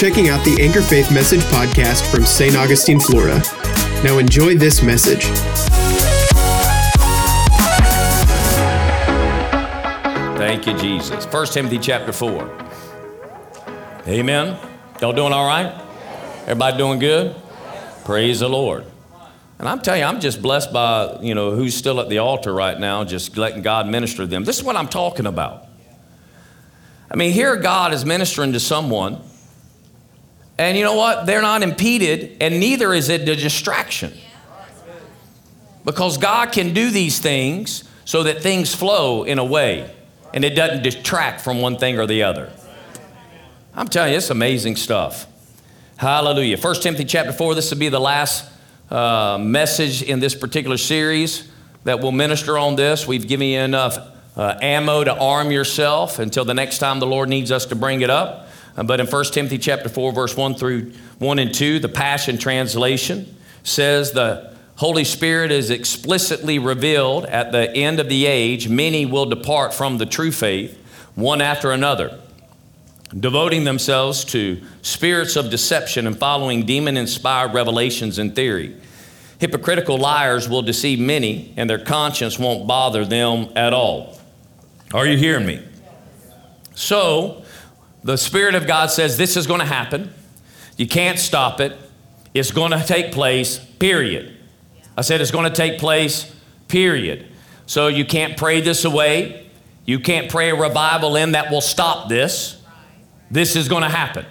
checking out the Anchor Faith Message podcast from St. Augustine, Florida. Now enjoy this message. Thank you, Jesus. 1 Timothy chapter 4. Amen. Y'all doing all right? Everybody doing good? Praise the Lord. And I'm telling you, I'm just blessed by, you know, who's still at the altar right now, just letting God minister to them. This is what I'm talking about. I mean, here God is ministering to someone, and you know what? They're not impeded, and neither is it a distraction. Because God can do these things so that things flow in a way, and it doesn't detract from one thing or the other. I'm telling you, it's amazing stuff. Hallelujah. 1 Timothy chapter 4, this will be the last uh, message in this particular series that will minister on this. We've given you enough uh, ammo to arm yourself until the next time the Lord needs us to bring it up. Uh, but in 1 Timothy chapter 4, verse 1 through 1 and 2, the Passion Translation says the Holy Spirit is explicitly revealed at the end of the age, many will depart from the true faith, one after another devoting themselves to spirits of deception and following demon inspired revelations and theory. Hypocritical liars will deceive many, and their conscience won't bother them at all. Are you hearing me? So, the Spirit of God says this is going to happen. You can't stop it. It's going to take place, period. I said it's going to take place, period. So, you can't pray this away. You can't pray a revival in that will stop this. This is going to happen.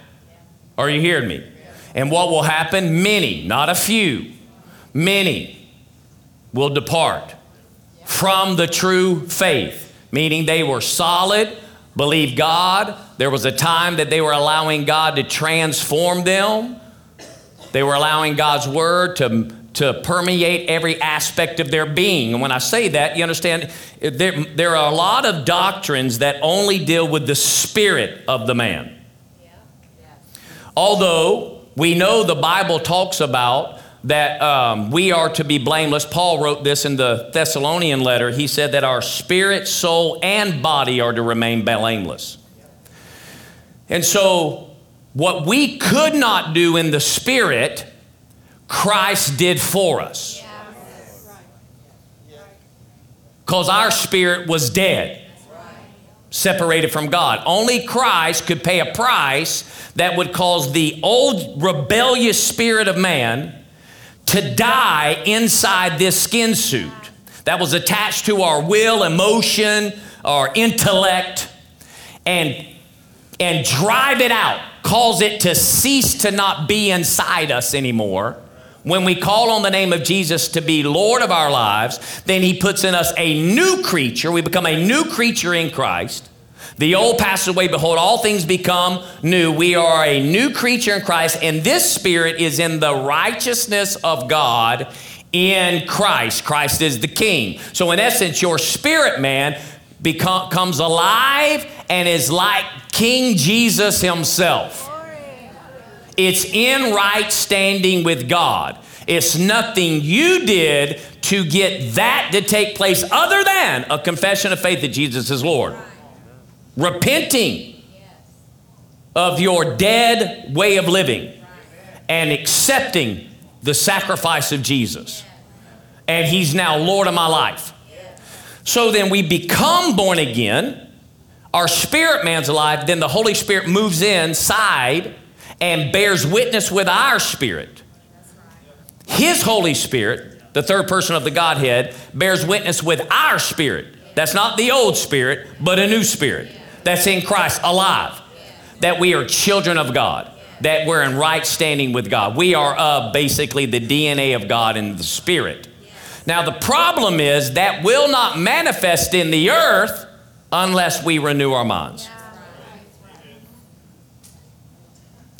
Are you hearing me? And what will happen? Many, not a few, many will depart from the true faith, meaning they were solid, believed God. There was a time that they were allowing God to transform them. They were allowing God's word to, to permeate every aspect of their being. And when I say that, you understand, there, there are a lot of doctrines that only deal with the spirit of the man. Although we know the Bible talks about that um, we are to be blameless. Paul wrote this in the Thessalonian letter. He said that our spirit, soul, and body are to remain blameless. And so, what we could not do in the spirit, Christ did for us. Because our spirit was dead, separated from God. Only Christ could pay a price that would cause the old rebellious spirit of man to die inside this skin suit that was attached to our will, emotion, our intellect, and, and drive it out, cause it to cease to not be inside us anymore. When we call on the name of Jesus to be Lord of our lives, then He puts in us a new creature. We become a new creature in Christ. The old passed away, behold, all things become new. We are a new creature in Christ, and this spirit is in the righteousness of God in Christ. Christ is the king. So, in essence, your spirit man becomes alive and is like King Jesus himself. It's in right standing with God. It's nothing you did to get that to take place other than a confession of faith that Jesus is Lord repenting of your dead way of living and accepting the sacrifice of Jesus. And He's now Lord of my life. So then we become born again, our spirit man's alive, then the Holy Spirit moves inside and bears witness with our spirit. His Holy Spirit, the third person of the Godhead, bears witness with our spirit. That's not the old spirit, but a new spirit that's in Christ alive, that we are children of God, that we're in right standing with God. We are of basically the DNA of God in the Spirit. Now, the problem is that will not manifest in the earth unless we renew our minds.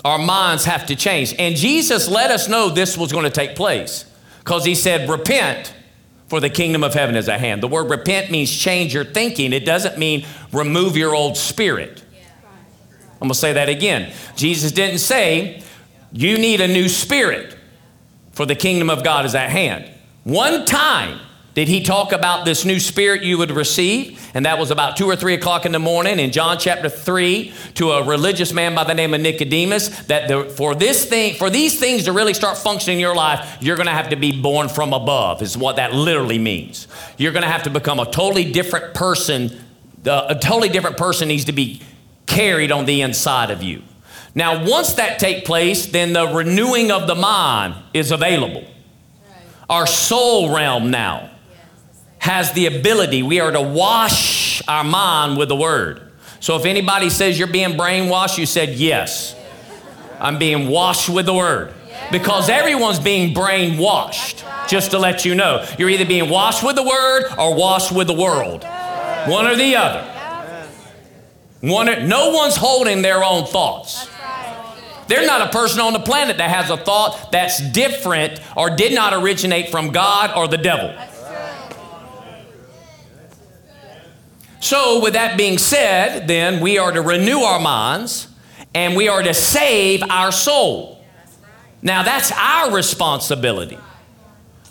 Our minds have to change. And Jesus let us know this was going to take place because he said, Repent for the kingdom of heaven is at hand. The word repent means change your thinking, it doesn't mean remove your old spirit. I'm going to say that again. Jesus didn't say, you need a new spirit, for the kingdom of God is at hand. One time, did he talk about this new spirit you would receive? And that was about two or three o'clock in the morning in John chapter three to a religious man by the name of Nicodemus. That the, for this thing, for these things to really start functioning in your life, you're going to have to be born from above. Is what that literally means. You're going to have to become a totally different person. The, a totally different person needs to be carried on the inside of you. Now, once that take place, then the renewing of the mind is available. Our soul realm now has the ability, we are to wash our mind with the word. So if anybody says you're being brainwashed, you said, Yes, I'm being washed with the word. Because everyone's being brainwashed, just to let you know. You're either being washed with the word or washed with the world. One or the other. One, no one's holding their own thoughts. There's not a person on the planet that has a thought that's different or did not originate from God or the devil. So, with that being said, then we are to renew our minds and we are to save our soul. Now, that's our responsibility.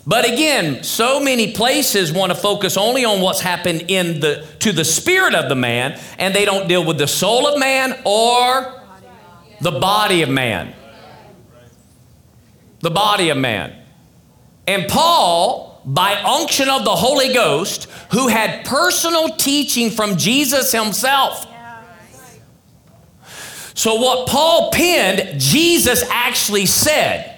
But again, so many places want to focus only on what's happened in the to the spirit of the man, and they don't deal with the soul of man or the body of man. The body of man. And Paul by unction of the Holy Ghost, who had personal teaching from Jesus himself. So, what Paul penned, Jesus actually said.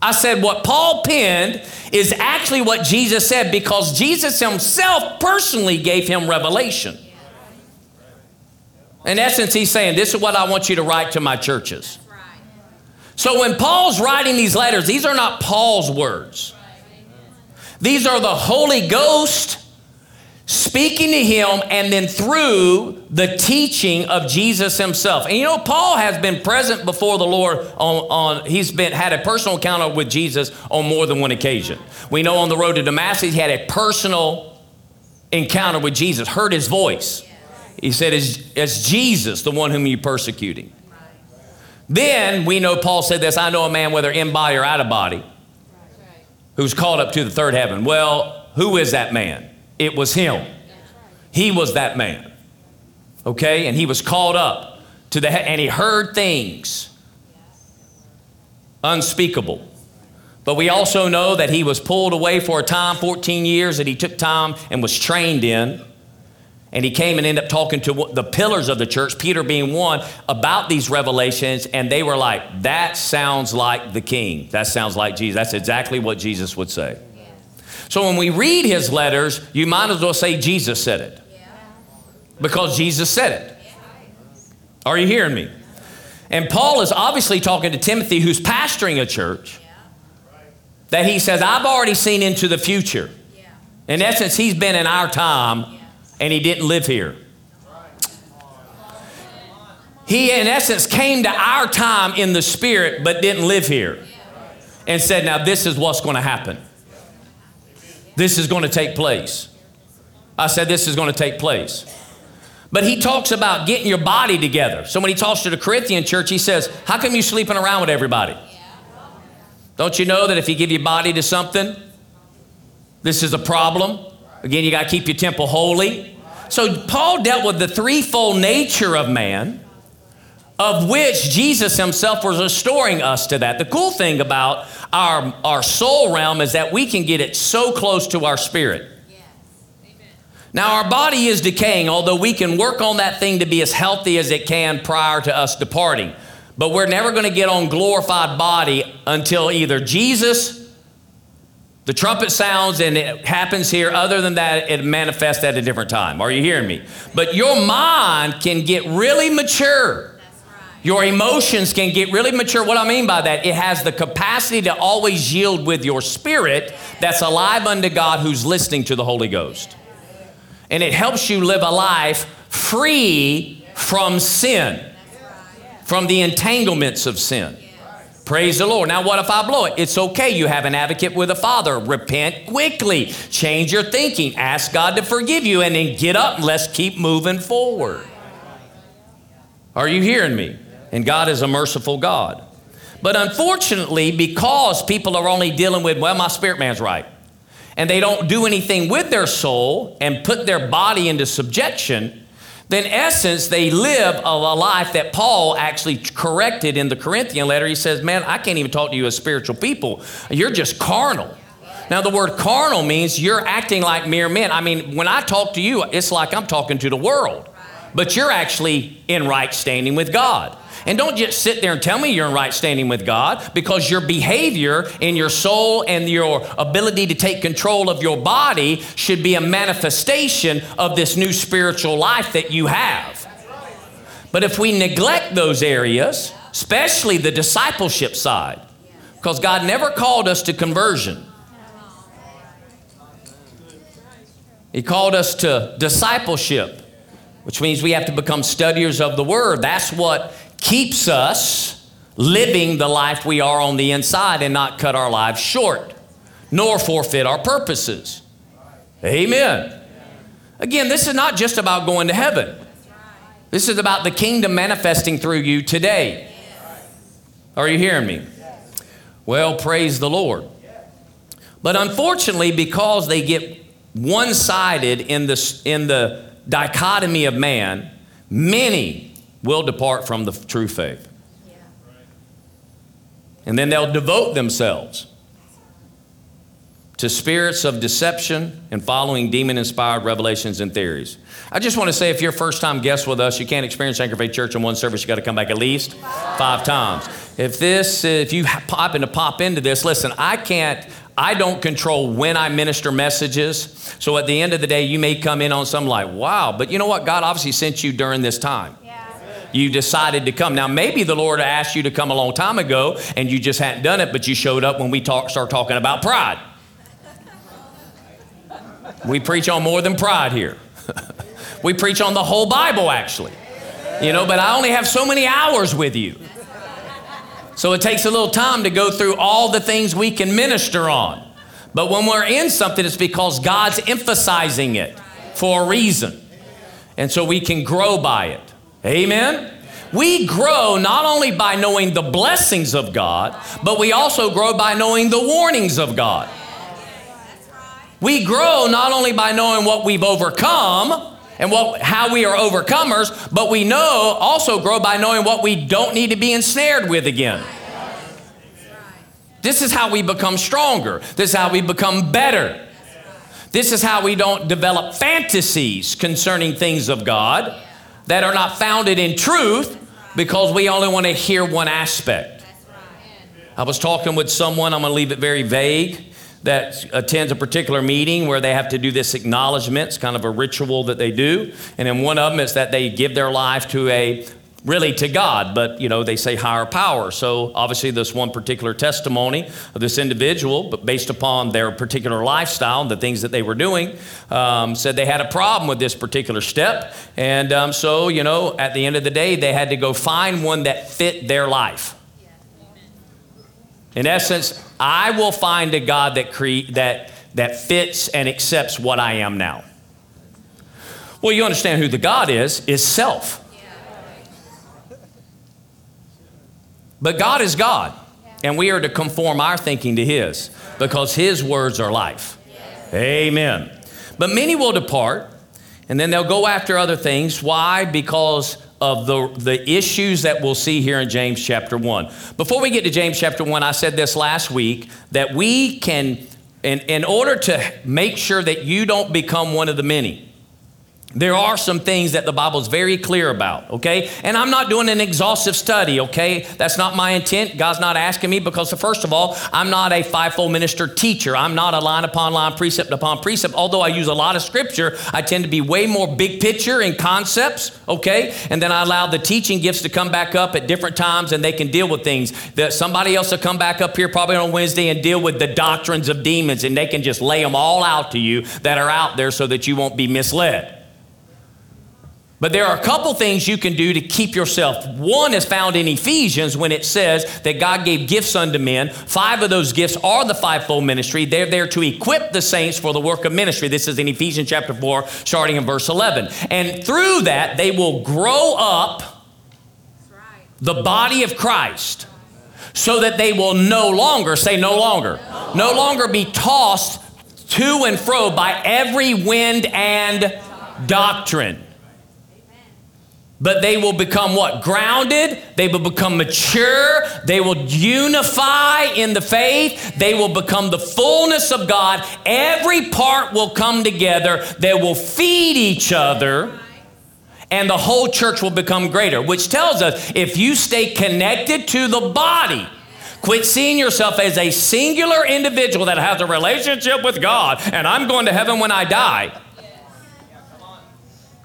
I said, what Paul penned is actually what Jesus said because Jesus himself personally gave him revelation. In essence, he's saying, This is what I want you to write to my churches. So when Paul's writing these letters, these are not Paul's words. These are the Holy Ghost speaking to him and then through the teaching of Jesus himself. And you know, Paul has been present before the Lord on, on he's been had a personal encounter with Jesus on more than one occasion. We know on the road to Damascus, he had a personal encounter with Jesus, heard his voice. He said, Is, is Jesus the one whom you're persecuting? Then we know Paul said this I know a man, whether in body or out of body, who's called up to the third heaven. Well, who is that man? It was him. He was that man. Okay? And he was called up to the and he heard things unspeakable. But we also know that he was pulled away for a time, 14 years, that he took time and was trained in. And he came and ended up talking to the pillars of the church, Peter being one, about these revelations. And they were like, that sounds like the king. That sounds like Jesus. That's exactly what Jesus would say. So when we read his letters, you might as well say Jesus said it. Because Jesus said it. Are you hearing me? And Paul is obviously talking to Timothy, who's pastoring a church, that he says, I've already seen into the future. In essence, he's been in our time and he didn't live here. He, in essence, came to our time in the spirit, but didn't live here. And said, Now, this is what's going to happen. This is going to take place. I said, This is going to take place. But he talks about getting your body together. So when he talks to the Corinthian church, he says, How come you sleeping around with everybody? Don't you know that if you give your body to something, this is a problem? Again, you got to keep your temple holy. So Paul dealt with the threefold nature of man, of which Jesus himself was restoring us to that. The cool thing about our, our soul realm is that we can get it so close to our spirit. Now, our body is decaying, although we can work on that thing to be as healthy as it can prior to us departing. But we're never going to get on glorified body until either Jesus the trumpet sounds and it happens here. Other than that, it manifests at a different time. Are you hearing me? But your mind can get really mature. Your emotions can get really mature. What I mean by that, it has the capacity to always yield with your spirit that's alive unto God who's listening to the Holy Ghost. And it helps you live a life free from sin, from the entanglements of sin. Praise the Lord. Now, what if I blow it? It's okay. You have an advocate with a father. Repent quickly. Change your thinking. Ask God to forgive you and then get up and let's keep moving forward. Are you hearing me? And God is a merciful God. But unfortunately, because people are only dealing with, well, my spirit man's right. and they don't do anything with their soul and put their body into subjection, then essence, they live a life that Paul actually corrected in the Corinthian letter. He says, Man, I can't even talk to you as spiritual people. You're just carnal. Now, the word carnal means you're acting like mere men. I mean, when I talk to you, it's like I'm talking to the world, but you're actually in right standing with God. And don't just sit there and tell me you're in right standing with God because your behavior in your soul and your ability to take control of your body should be a manifestation of this new spiritual life that you have. But if we neglect those areas, especially the discipleship side, because God never called us to conversion. He called us to discipleship, which means we have to become studiers of the Word. That's what keeps us living the life we are on the inside and not cut our lives short, nor forfeit our purposes. Amen. Again, this is not just about going to heaven. This is about the kingdom manifesting through you today. Are you hearing me? Well, praise the Lord. But unfortunately, because they get one sided in the, in the dichotomy of man, many will depart from the true faith. And then they'll devote themselves to spirits of deception and following demon inspired revelations and theories. I just want to say if you're first time guest with us, you can't experience Anchor Faith Church in one service, you got to come back at least five times. If this, if you happen to pop into this, listen, I can't, I don't control when I minister messages. So at the end of the day, you may come in on some like, wow, but you know what? God obviously sent you during this time you decided to come. Now, maybe the Lord asked you to come a long time ago and you just hadn't done it, but you showed up when we talk, start talking about pride. We preach on more than pride here. we preach on the whole Bible, actually. You know, but I only have so many hours with you. So it takes a little time to go through all the things we can minister on. But when we're in something, it's because God's emphasizing it for a reason. And so we can grow by it. Amen? We grow not only by knowing the blessings of God, but we also grow by knowing the warnings of God. We grow not only by knowing what we've overcome and what, how we are overcomers, but we know also grow by knowing what we don't need to be ensnared with again. This is how we become stronger. This is how we become better. This is how we don't develop fantasies concerning things of God that are not founded in truth because we only want to hear one aspect. I was talking with someone, I'm going to leave it very vague, that attends a particular meeting where they have to do this acknowledgement. It's kind of a ritual that they do. And then one of them is that they give their life to a really to God, but you know, they say higher power. So obviously, this one particular testimony of this individual, but based upon their particular lifestyle and the things that they were doing, um, said they had a problem with this particular step. And um, so, you know, at the end of the day, they had to go find one that fit their life. In essence, I will find a God that, cre- that, that fits and accepts what I am now. Well, you understand who the God is, is self. But God is God, and we are to conform our thinking to His because His words are life. Amen. But many will depart, and then they'll go after other things. Why? Because of the, the issues that we'll see here in James chapter 1. Before we get to James chapter 1, I said this last week that we can, in, in order to make sure that you don't become one of the many, there are some things that the Bible is very clear about, okay? And I'm not doing an exhaustive study, okay? That's not my intent. God's not asking me because, first of all, I'm not a fivefold minister teacher. I'm not a line upon line, precept upon precept. Although I use a lot of scripture, I tend to be way more big picture in concepts, okay? And then I allow the teaching gifts to come back up at different times and they can deal with things. That somebody else will come back up here probably on Wednesday and deal with the doctrines of demons and they can just lay them all out to you that are out there so that you won't be misled. But there are a couple things you can do to keep yourself. One is found in Ephesians when it says that God gave gifts unto men. Five of those gifts are the fivefold ministry. They're there to equip the saints for the work of ministry. This is in Ephesians chapter 4, starting in verse 11. And through that, they will grow up the body of Christ so that they will no longer, say no longer, no longer be tossed to and fro by every wind and doctrine. But they will become what? Grounded. They will become mature. They will unify in the faith. They will become the fullness of God. Every part will come together. They will feed each other. And the whole church will become greater, which tells us if you stay connected to the body, Quit seeing yourself as a singular individual that has a relationship with God and I'm going to heaven when I die.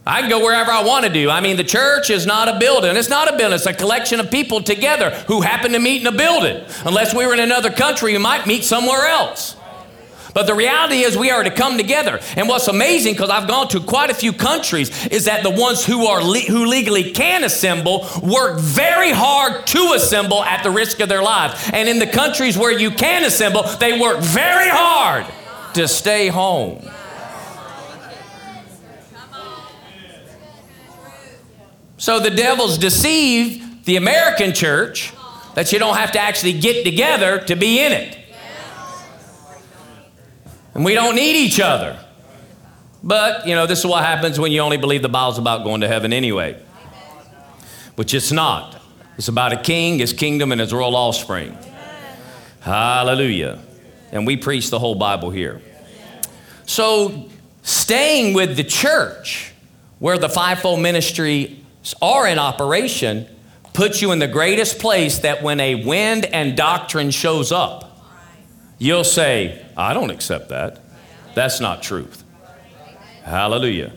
I can go wherever I want to do. I mean, the church is not a building. It's not a building. It's a collection of people together who happen to meet in a building. Unless we were in another country, we might meet somewhere else. But the reality is, we are to come together. And what's amazing, because I've gone to quite a few countries, is that the ones who are le- who legally can assemble work very hard to assemble at the risk of their lives. And in the countries where you can assemble, they work very hard to stay home. So the devil's deceived the American church that you don't have to actually get together to be in it. And we don't need each other. But, you know, this is what happens when you only believe the Bible's about going to heaven anyway, which it's not. It's about a king, his kingdom, and his royal offspring. Hallelujah. And we preach the whole Bible here. So, staying with the church where the fivefold ministry are in operation puts you in the greatest place that when a wind and doctrine shows up, you'll say, I don't accept that. That's not truth. Hallelujah.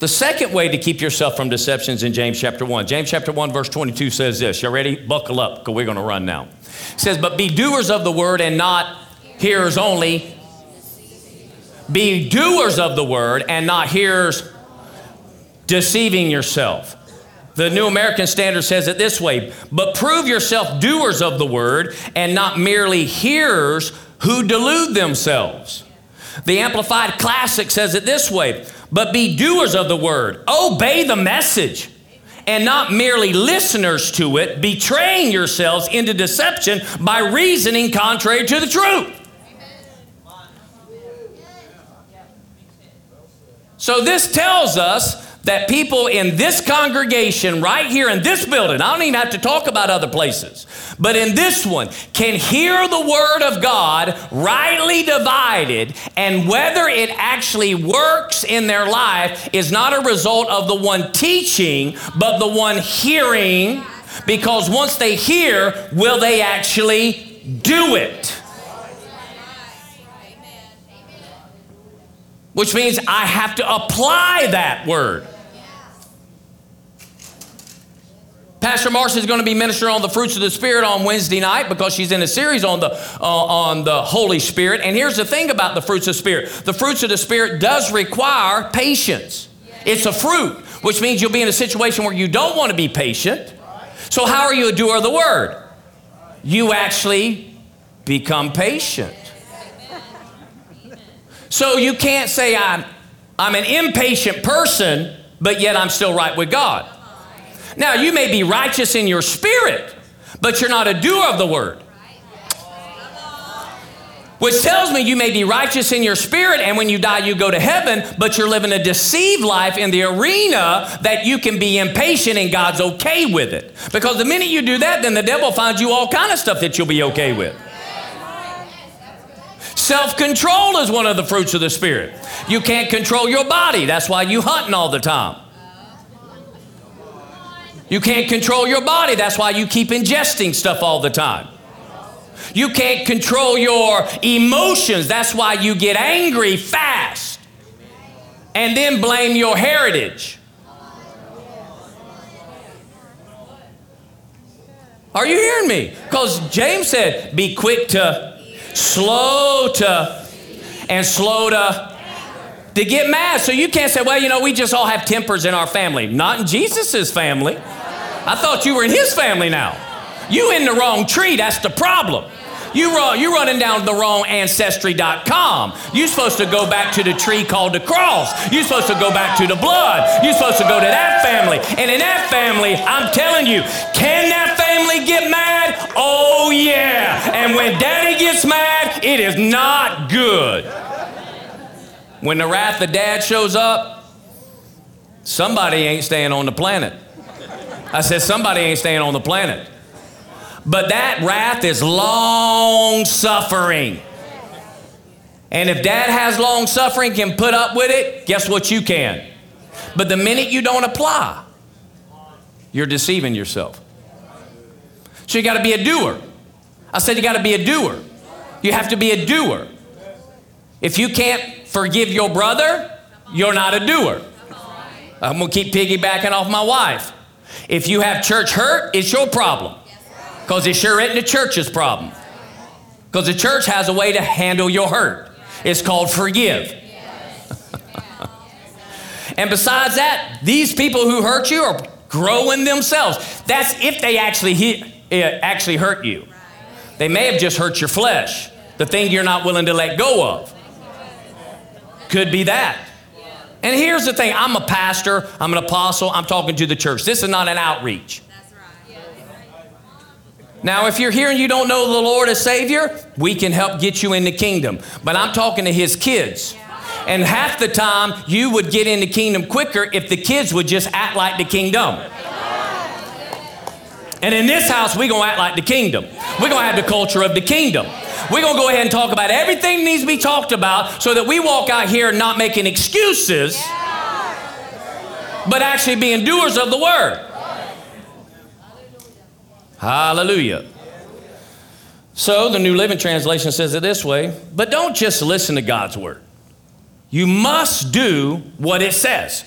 The second way to keep yourself from deceptions in James chapter 1. James chapter 1, verse 22 says this. You ready? Buckle up, because we're going to run now. It says, But be doers of the word and not hearers only. Be doers of the word and not hearers, deceiving yourself. The New American Standard says it this way But prove yourself doers of the word and not merely hearers who delude themselves. The Amplified Classic says it this way But be doers of the word, obey the message, and not merely listeners to it, betraying yourselves into deception by reasoning contrary to the truth. So, this tells us that people in this congregation, right here in this building, I don't even have to talk about other places, but in this one, can hear the Word of God rightly divided, and whether it actually works in their life is not a result of the one teaching, but the one hearing, because once they hear, will they actually do it? Which means I have to apply that word. Pastor Marcia is going to be ministering on the fruits of the Spirit on Wednesday night because she's in a series on the uh, on the Holy Spirit. And here's the thing about the fruits of the Spirit: the fruits of the Spirit does require patience. It's a fruit, which means you'll be in a situation where you don't want to be patient. So how are you a doer of the word? You actually become patient. So you can't say I'm I'm an impatient person, but yet I'm still right with God. Now, you may be righteous in your spirit, but you're not a doer of the word. Which tells me you may be righteous in your spirit, and when you die, you go to heaven, but you're living a deceived life in the arena that you can be impatient and God's okay with it. Because the minute you do that, then the devil finds you all kind of stuff that you'll be okay with. Self control is one of the fruits of the Spirit. You can't control your body. That's why you hunting all the time. You can't control your body. That's why you keep ingesting stuff all the time. You can't control your emotions. That's why you get angry fast and then blame your heritage. Are you hearing me? Because James said, be quick to, slow to, and slow to, to get mad. So you can't say, well, you know, we just all have tempers in our family. Not in Jesus's family. I thought you were in his family now. You in the wrong tree, that's the problem. You run, you're running down the wrong ancestry.com. You're supposed to go back to the tree called the cross. You're supposed to go back to the blood. You're supposed to go to that family. And in that family, I'm telling you, can that family get mad? Oh, yeah. And when daddy gets mad, it is not good. When the wrath of dad shows up, somebody ain't staying on the planet. I said, somebody ain't staying on the planet. But that wrath is long suffering. And if dad has long suffering, can put up with it, guess what you can? But the minute you don't apply, you're deceiving yourself. So you got to be a doer. I said you got to be a doer. You have to be a doer. If you can't forgive your brother, you're not a doer. I'm to keep piggybacking off my wife. If you have church hurt, it's your problem. Because it sure isn't the church's problem. Because the church has a way to handle your hurt. It's called forgive. and besides that, these people who hurt you are growing themselves. That's if they actually hit, uh, actually hurt you. They may have just hurt your flesh, the thing you're not willing to let go of. Could be that. And here's the thing I'm a pastor, I'm an apostle, I'm talking to the church. This is not an outreach. Now, if you're here and you don't know the Lord as Savior, we can help get you in the kingdom. But I'm talking to His kids. And half the time, you would get in the kingdom quicker if the kids would just act like the kingdom. And in this house, we're going to act like the kingdom. We're going to have the culture of the kingdom. We're going to go ahead and talk about everything that needs to be talked about so that we walk out here not making excuses, but actually being doers of the word. Hallelujah. So the New Living Translation says it this way but don't just listen to God's word, you must do what it says.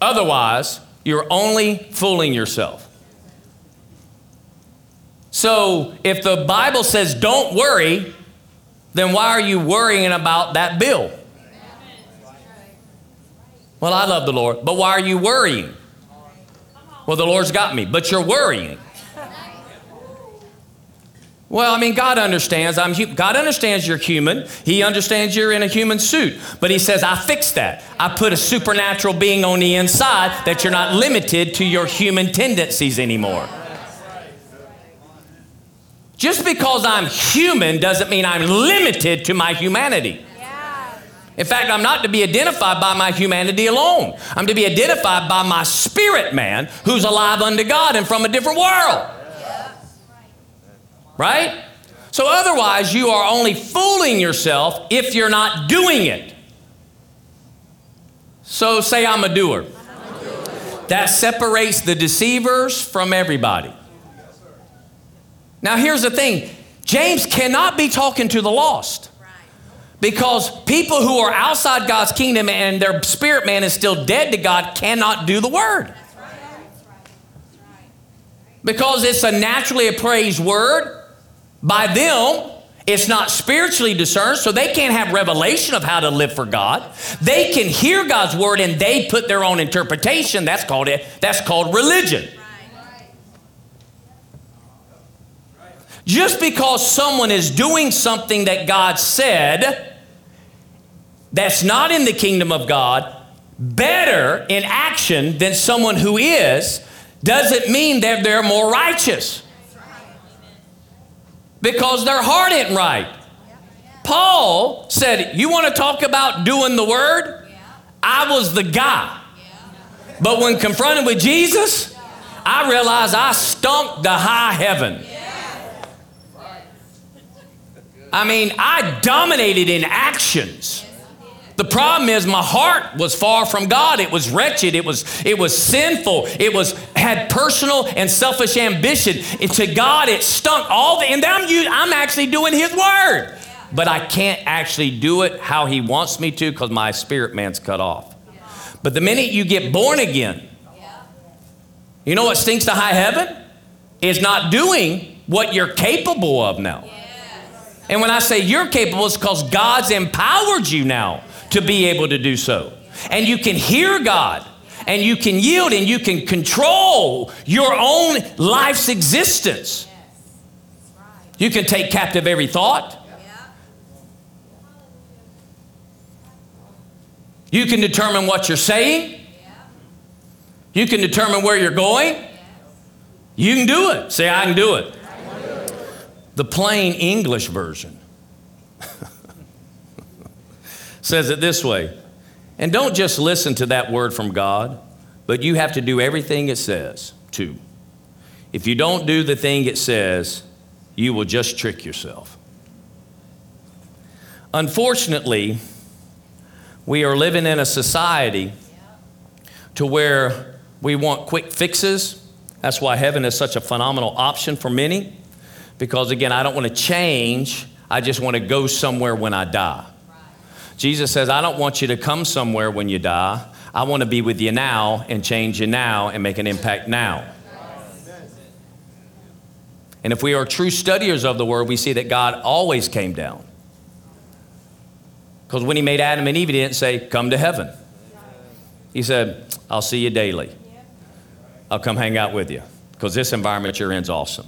Otherwise, you're only fooling yourself. So if the Bible says don't worry, then why are you worrying about that bill? Well, I love the Lord, but why are you worrying? Well, the Lord's got me, but you're worrying. Well, I mean, God understands. I'm God understands you're human. He understands you're in a human suit. But He says, I fixed that. I put a supernatural being on the inside that you're not limited to your human tendencies anymore. Just because I'm human doesn't mean I'm limited to my humanity. In fact, I'm not to be identified by my humanity alone. I'm to be identified by my spirit man who's alive unto God and from a different world. Right? So otherwise, you are only fooling yourself if you're not doing it. So say, I'm a doer. That separates the deceivers from everybody. Now, here's the thing James cannot be talking to the lost because people who are outside God's kingdom and their spirit man is still dead to God cannot do the word. Because it's a naturally appraised word by them. It's not spiritually discerned, so they can't have revelation of how to live for God. They can hear God's word and they put their own interpretation. That's called it. That's called religion. Just because someone is doing something that God said that's not in the kingdom of God better in action than someone who is doesn't mean that they're more righteous because their heart ain't right. Paul said, You want to talk about doing the word? I was the guy. But when confronted with Jesus, I realized I stunk the high heaven. I mean, I dominated in actions. The problem is my heart was far from God. It was wretched. It was it was sinful. It was had personal and selfish ambition. And to God, it stunk all the. And I'm I'm actually doing His word, but I can't actually do it how He wants me to because my spirit man's cut off. But the minute you get born again, you know what stinks to high heaven is not doing what you're capable of now. And when I say you're capable, it's because God's empowered you now to be able to do so. And you can hear God and you can yield and you can control your own life's existence. You can take captive every thought. You can determine what you're saying. You can determine where you're going. You can do it. Say, I can do it. The plain English version says it this way. And don't just listen to that word from God, but you have to do everything it says too. If you don't do the thing it says, you will just trick yourself. Unfortunately, we are living in a society to where we want quick fixes. That's why heaven is such a phenomenal option for many. Because again, I don't want to change, I just want to go somewhere when I die. Jesus says, I don't want you to come somewhere when you die. I want to be with you now and change you now and make an impact now. And if we are true studiers of the word, we see that God always came down. Because when he made Adam and Eve, he didn't say, Come to heaven. He said, I'll see you daily. I'll come hang out with you. Because this environment you're in is awesome.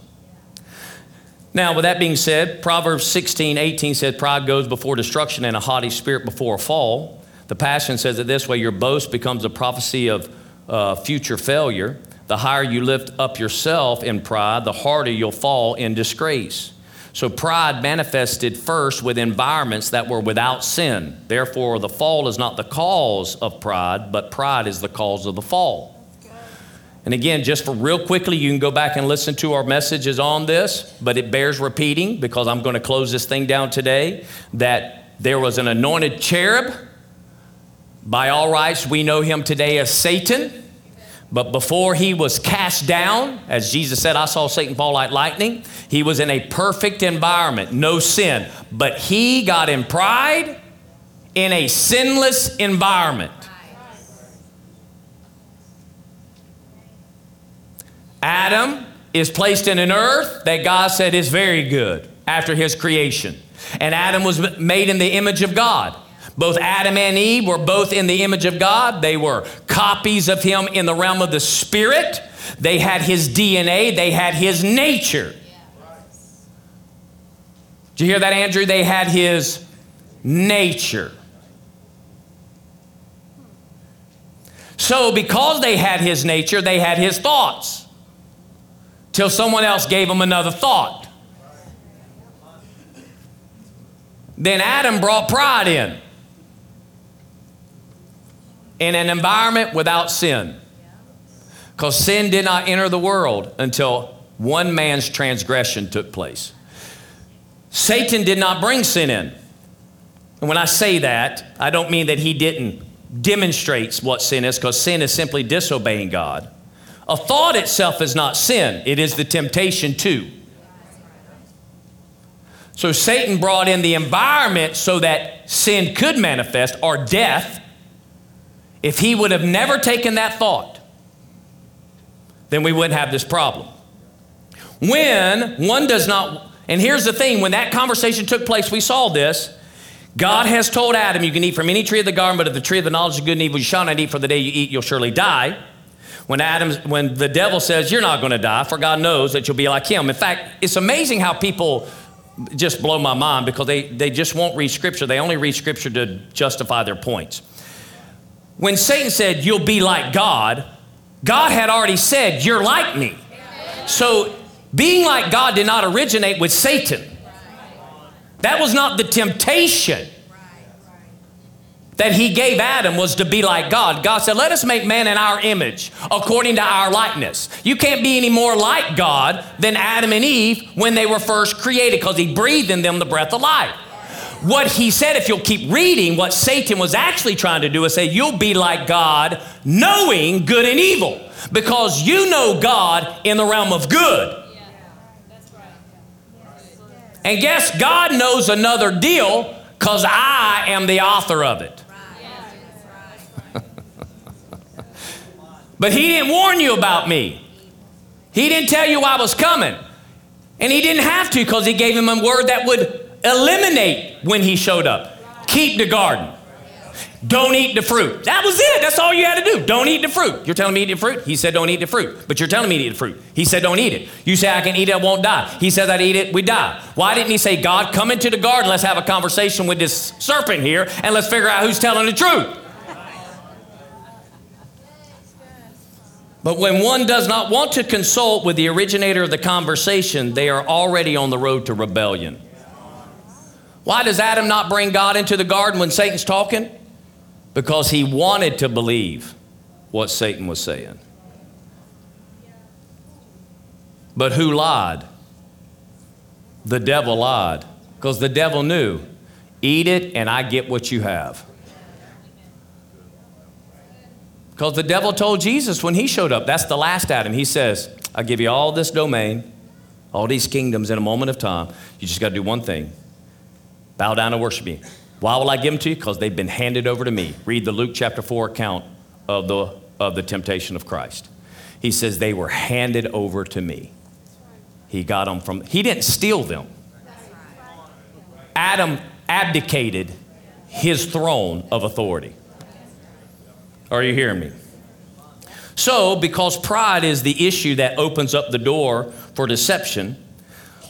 Now, with that being said, Proverbs 16, 18 said, Pride goes before destruction and a haughty spirit before a fall. The Passion says it this way your boast becomes a prophecy of uh, future failure. The higher you lift up yourself in pride, the harder you'll fall in disgrace. So pride manifested first with environments that were without sin. Therefore, the fall is not the cause of pride, but pride is the cause of the fall. And again, just for real quickly, you can go back and listen to our messages on this, but it bears repeating because I'm going to close this thing down today that there was an anointed cherub. By all rights, we know him today as Satan. But before he was cast down, as Jesus said, I saw Satan fall like lightning, he was in a perfect environment, no sin. But he got in pride in a sinless environment. Adam is placed in an earth that God said is very good after his creation. And Adam was made in the image of God. Both Adam and Eve were both in the image of God. They were copies of him in the realm of the spirit. They had his DNA, they had his nature. Did you hear that, Andrew? They had his nature. So, because they had his nature, they had his thoughts. Till someone else gave him another thought. Then Adam brought pride in in an environment without sin. Because sin did not enter the world until one man's transgression took place. Satan did not bring sin in. And when I say that, I don't mean that he didn't demonstrate what sin is, because sin is simply disobeying God. A thought itself is not sin, it is the temptation to. So Satan brought in the environment so that sin could manifest or death if he would have never taken that thought, then we wouldn't have this problem. When one does not, and here's the thing when that conversation took place, we saw this. God has told Adam, You can eat from any tree of the garden, but of the tree of the knowledge of good and evil, you shall not eat, for the day you eat, you'll surely die. When Adam, when the devil says, You're not going to die, for God knows that you'll be like him. In fact, it's amazing how people just blow my mind because they, they just won't read scripture. They only read scripture to justify their points. When Satan said, You'll be like God, God had already said, You're like me. So being like God did not originate with Satan. That was not the temptation that he gave Adam was to be like God. God said, Let us make man in our image, according to our likeness. You can't be any more like God than Adam and Eve when they were first created because he breathed in them the breath of life. What he said, if you'll keep reading, what Satan was actually trying to do is say, You'll be like God, knowing good and evil, because you know God in the realm of good. And guess God knows another deal because I am the author of it. But He didn't warn you about me, He didn't tell you I was coming. And He didn't have to because He gave him a word that would eliminate when he showed up. Keep the garden. Don't eat the fruit. That was it. That's all you had to do. Don't eat the fruit. You're telling me to eat the fruit? He said, don't eat the fruit. But you're telling me to eat the fruit. He said, don't eat it. You say, I can eat it, I won't die. He says, I'd eat it, we die. Why didn't he say, God, come into the garden, let's have a conversation with this serpent here, and let's figure out who's telling the truth? But when one does not want to consult with the originator of the conversation, they are already on the road to rebellion. Why does Adam not bring God into the garden when Satan's talking? Because he wanted to believe what Satan was saying. But who lied? The devil lied. Because the devil knew eat it and I get what you have. Because the devil told Jesus when he showed up, that's the last Adam. He says, I'll give you all this domain, all these kingdoms in a moment of time. You just got to do one thing bow down and worship me. Why will I give them to you? Because they've been handed over to me. Read the Luke chapter 4 account of the, of the temptation of Christ. He says, They were handed over to me. He got them from, he didn't steal them. Adam abdicated his throne of authority. Are you hearing me? So, because pride is the issue that opens up the door for deception,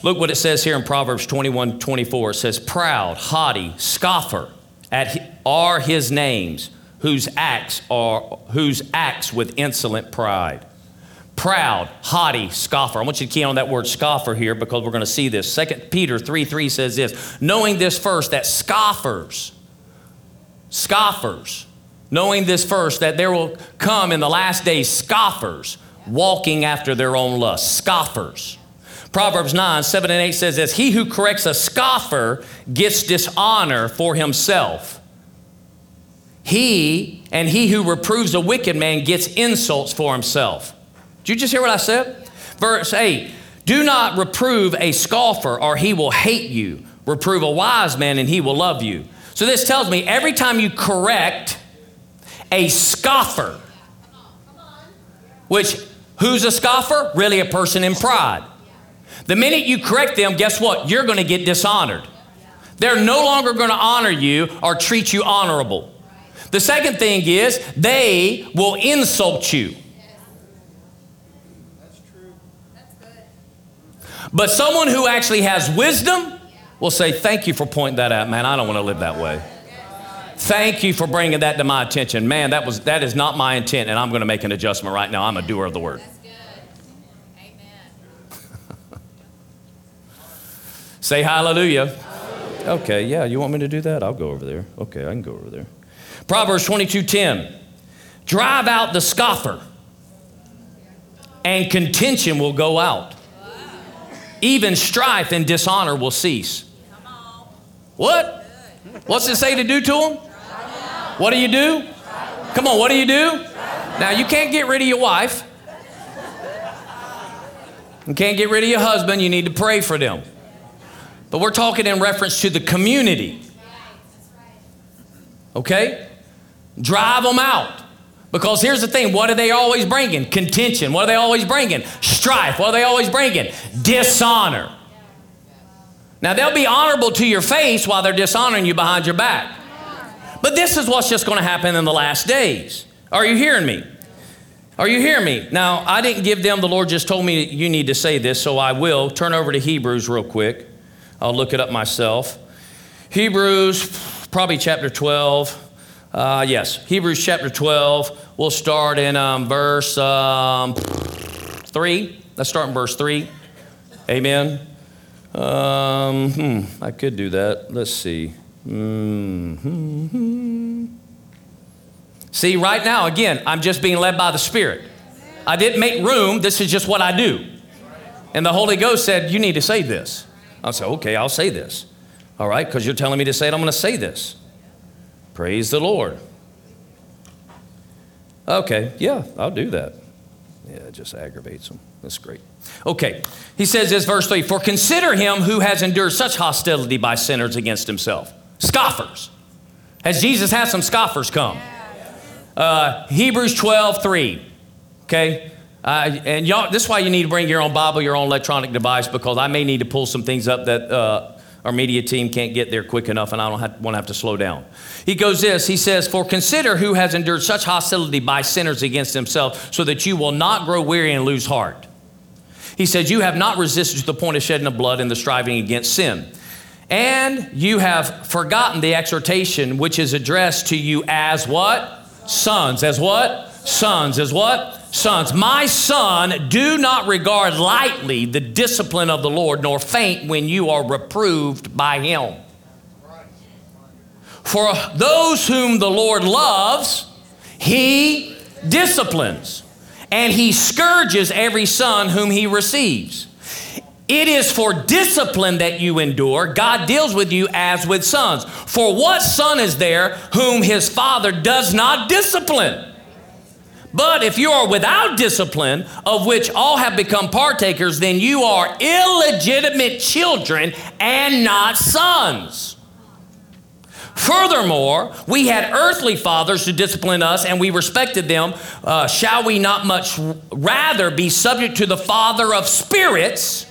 look what it says here in Proverbs 21 24. It says, Proud, haughty, scoffer at, are his names, whose acts are whose acts with insolent pride. Proud, haughty, scoffer. I want you to key on that word scoffer here because we're going to see this. 2 Peter 3 3 says this knowing this first, that scoffers, scoffers, knowing this first, that there will come in the last days scoffers walking after their own lust. Scoffers. Proverbs 9, 7 and 8 says this He who corrects a scoffer gets dishonor for himself. He and he who reproves a wicked man gets insults for himself. Did you just hear what I said? Verse 8 Do not reprove a scoffer, or he will hate you. Reprove a wise man, and he will love you. So this tells me every time you correct a scoffer. Which, who's a scoffer? Really a person in pride. The minute you correct them, guess what? You're going to get dishonored. They're no longer going to honor you or treat you honorable. The second thing is they will insult you. But someone who actually has wisdom will say, Thank you for pointing that out, man. I don't want to live that way. Thank you for bringing that to my attention. Man, that, was, that is not my intent, and I'm going to make an adjustment right now. I'm a doer of the word. Say hallelujah. hallelujah. Okay, yeah, you want me to do that? I'll go over there. Okay, I can go over there. Proverbs 22:10. Drive out the scoffer, and contention will go out. Even strife and dishonor will cease. What? What's it say to do to them? What do you do? Come on, what do you do? Now, you can't get rid of your wife. You can't get rid of your husband. You need to pray for them. But we're talking in reference to the community. Okay? Drive them out. Because here's the thing what are they always bringing? Contention. What are they always bringing? Strife. What are they always bringing? Dishonor. Now, they'll be honorable to your face while they're dishonoring you behind your back. But this is what's just going to happen in the last days. Are you hearing me? Are you hearing me? Now, I didn't give them, the Lord just told me you need to say this, so I will. Turn over to Hebrews real quick. I'll look it up myself. Hebrews, probably chapter 12. Uh, yes, Hebrews chapter 12. We'll start in um, verse um, 3. Let's start in verse 3. Amen. Um, hmm, I could do that. Let's see. Mm-hmm. See, right now, again, I'm just being led by the Spirit. I didn't make room. This is just what I do. And the Holy Ghost said, You need to say this. I said, Okay, I'll say this. All right, because you're telling me to say it, I'm going to say this. Praise the Lord. Okay, yeah, I'll do that. Yeah, it just aggravates them. That's great. Okay, he says this, verse 3 For consider him who has endured such hostility by sinners against himself Scoffers. Has Jesus had some scoffers come? Uh, Hebrews 12, 3. Okay? Uh, and y'all, this is why you need to bring your own Bible, your own electronic device, because I may need to pull some things up that uh, our media team can't get there quick enough, and I don't want to have to slow down. He goes this, he says, For consider who has endured such hostility by sinners against himself, so that you will not grow weary and lose heart. He says, You have not resisted to the point of shedding of blood in the striving against sin. And you have forgotten the exhortation which is addressed to you as what? Sons. As what? Sons. As what? Sons. My son, do not regard lightly the discipline of the Lord, nor faint when you are reproved by him. For those whom the Lord loves, he disciplines, and he scourges every son whom he receives. It is for discipline that you endure. God deals with you as with sons. For what son is there whom his father does not discipline? But if you are without discipline, of which all have become partakers, then you are illegitimate children and not sons. Furthermore, we had earthly fathers who disciplined us and we respected them. Uh, shall we not much rather be subject to the Father of spirits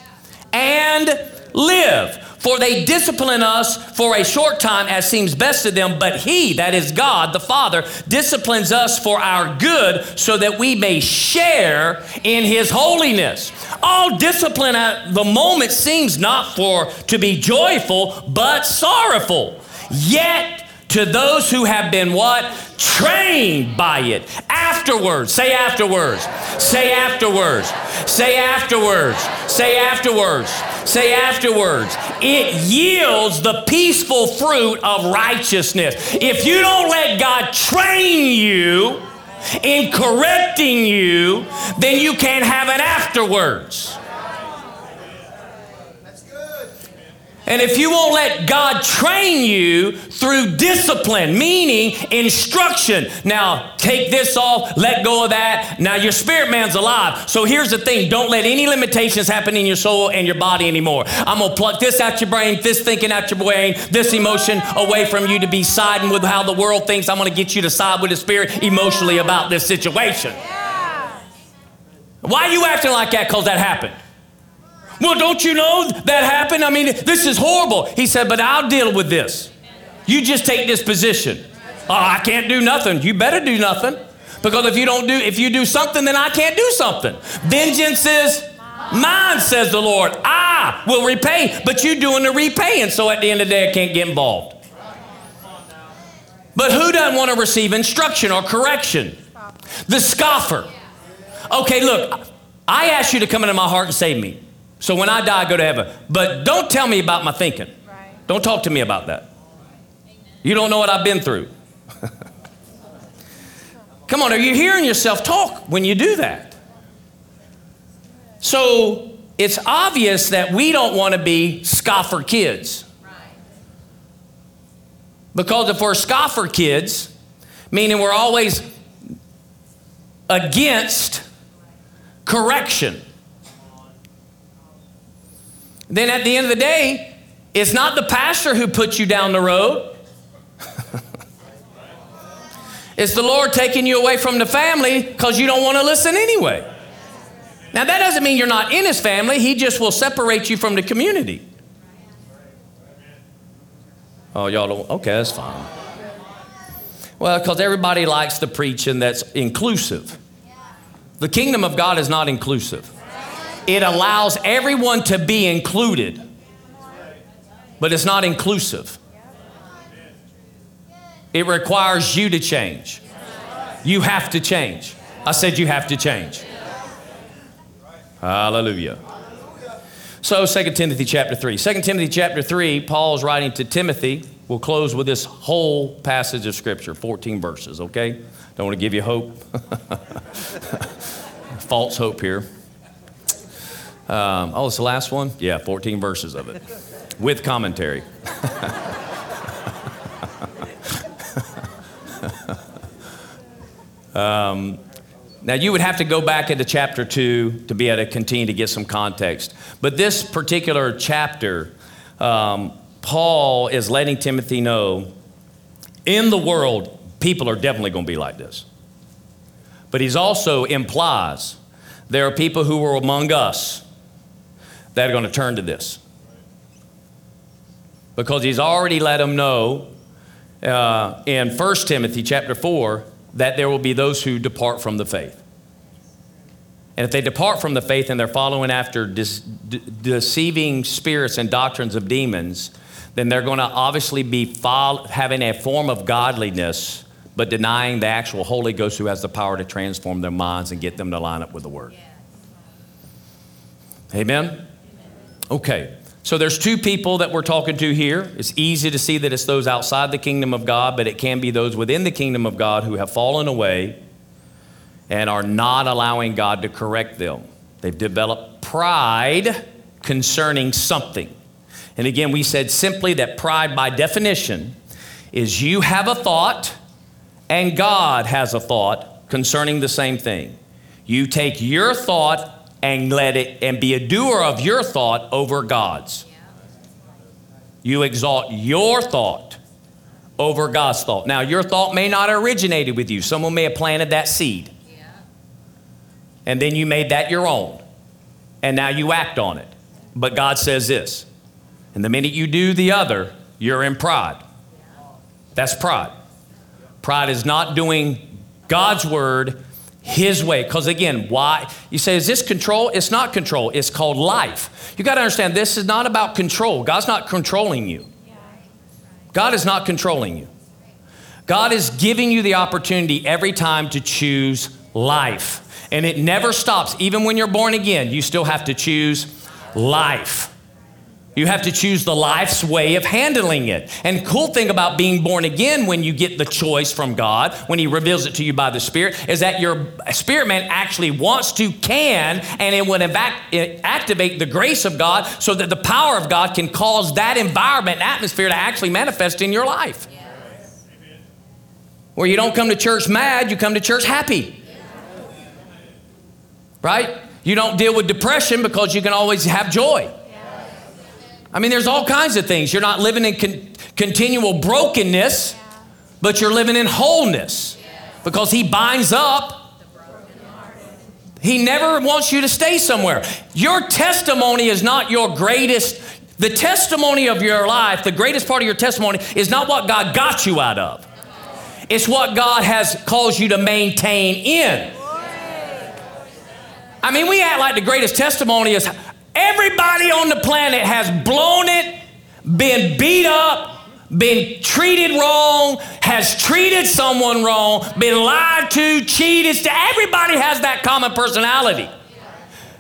and live? For they discipline us for a short time as seems best to them, but He, that is God, the Father, disciplines us for our good so that we may share in His holiness. All discipline at the moment seems not for to be joyful, but sorrowful. Yet to those who have been what? Trained by it. Afterwards, say afterwards, say afterwards, say afterwards, say afterwards, say afterwards. It yields the peaceful fruit of righteousness. If you don't let God train you in correcting you, then you can't have it afterwards. And if you won't let God train you through discipline, meaning instruction, now take this off, let go of that. Now your spirit man's alive. So here's the thing don't let any limitations happen in your soul and your body anymore. I'm going to pluck this out your brain, this thinking out your brain, this emotion away from you to be siding with how the world thinks. I'm going to get you to side with the spirit emotionally about this situation. Why are you acting like that? Because that happened. Well, don't you know that happened? I mean, this is horrible. He said, but I'll deal with this. You just take this position. Oh, I can't do nothing. You better do nothing. Because if you don't do, if you do something, then I can't do something. Vengeance is mine, says the Lord. I will repay, but you doing the repaying. So at the end of the day, I can't get involved. But who doesn't want to receive instruction or correction? The scoffer. Okay, look, I ask you to come into my heart and save me. So when I die, I go to heaven. But don't tell me about my thinking. Right. Don't talk to me about that. Amen. You don't know what I've been through. Come on, are you hearing yourself talk when you do that? So it's obvious that we don't want to be scoffer kids. Because if we're scoffer kids, meaning we're always against correction, then at the end of the day, it's not the pastor who puts you down the road. it's the Lord taking you away from the family because you don't want to listen anyway. Now, that doesn't mean you're not in his family, he just will separate you from the community. Oh, y'all don't, okay, that's fine. Well, because everybody likes the preaching that's inclusive. The kingdom of God is not inclusive. It allows everyone to be included, but it's not inclusive. It requires you to change. You have to change. I said you have to change. Hallelujah. So 2 Timothy chapter 3. 2 Timothy chapter 3, Paul's writing to Timothy. We'll close with this whole passage of scripture, 14 verses, okay? Don't want to give you hope. False hope here. Um, oh, it's the last one? Yeah, 14 verses of it with commentary. um, now, you would have to go back into chapter 2 to be able to continue to get some context. But this particular chapter, um, Paul is letting Timothy know in the world, people are definitely going to be like this. But he's also implies there are people who are among us that are going to turn to this. Because he's already let them know uh, in 1 Timothy chapter 4 that there will be those who depart from the faith. And if they depart from the faith and they're following after de- deceiving spirits and doctrines of demons, then they're going to obviously be having a form of godliness, but denying the actual Holy Ghost who has the power to transform their minds and get them to line up with the Word. Amen? Okay, So there's two people that we're talking to here. It's easy to see that it's those outside the kingdom of God, but it can be those within the kingdom of God who have fallen away and are not allowing God to correct them. They've developed pride concerning something. And again, we said simply that pride, by definition, is you have a thought and God has a thought concerning the same thing. You take your thought and let it and be a doer of your thought over God's. You exalt your thought over God's thought. Now, your thought may not have originated with you. Someone may have planted that seed. And then you made that your own. And now you act on it. But God says this. And the minute you do the other, you're in pride. That's pride. Pride is not doing God's word his way. Because again, why? You say, is this control? It's not control, it's called life. You got to understand, this is not about control. God's not controlling you. God is not controlling you. God is giving you the opportunity every time to choose life. And it never stops. Even when you're born again, you still have to choose life. You have to choose the life's way of handling it. And cool thing about being born again when you get the choice from God, when He reveals it to you by the Spirit, is that your spirit man actually wants to, can, and it would activate the grace of God so that the power of God can cause that environment and atmosphere to actually manifest in your life. Where you don't come to church mad, you come to church happy. Right? You don't deal with depression because you can always have joy. I mean, there's all kinds of things. You're not living in con- continual brokenness, but you're living in wholeness because He binds up. He never wants you to stay somewhere. Your testimony is not your greatest. The testimony of your life, the greatest part of your testimony, is not what God got you out of. It's what God has caused you to maintain in. I mean, we act like the greatest testimony is Everybody on the planet has blown it, been beat up, been treated wrong, has treated someone wrong, been lied to, cheated. Everybody has that common personality.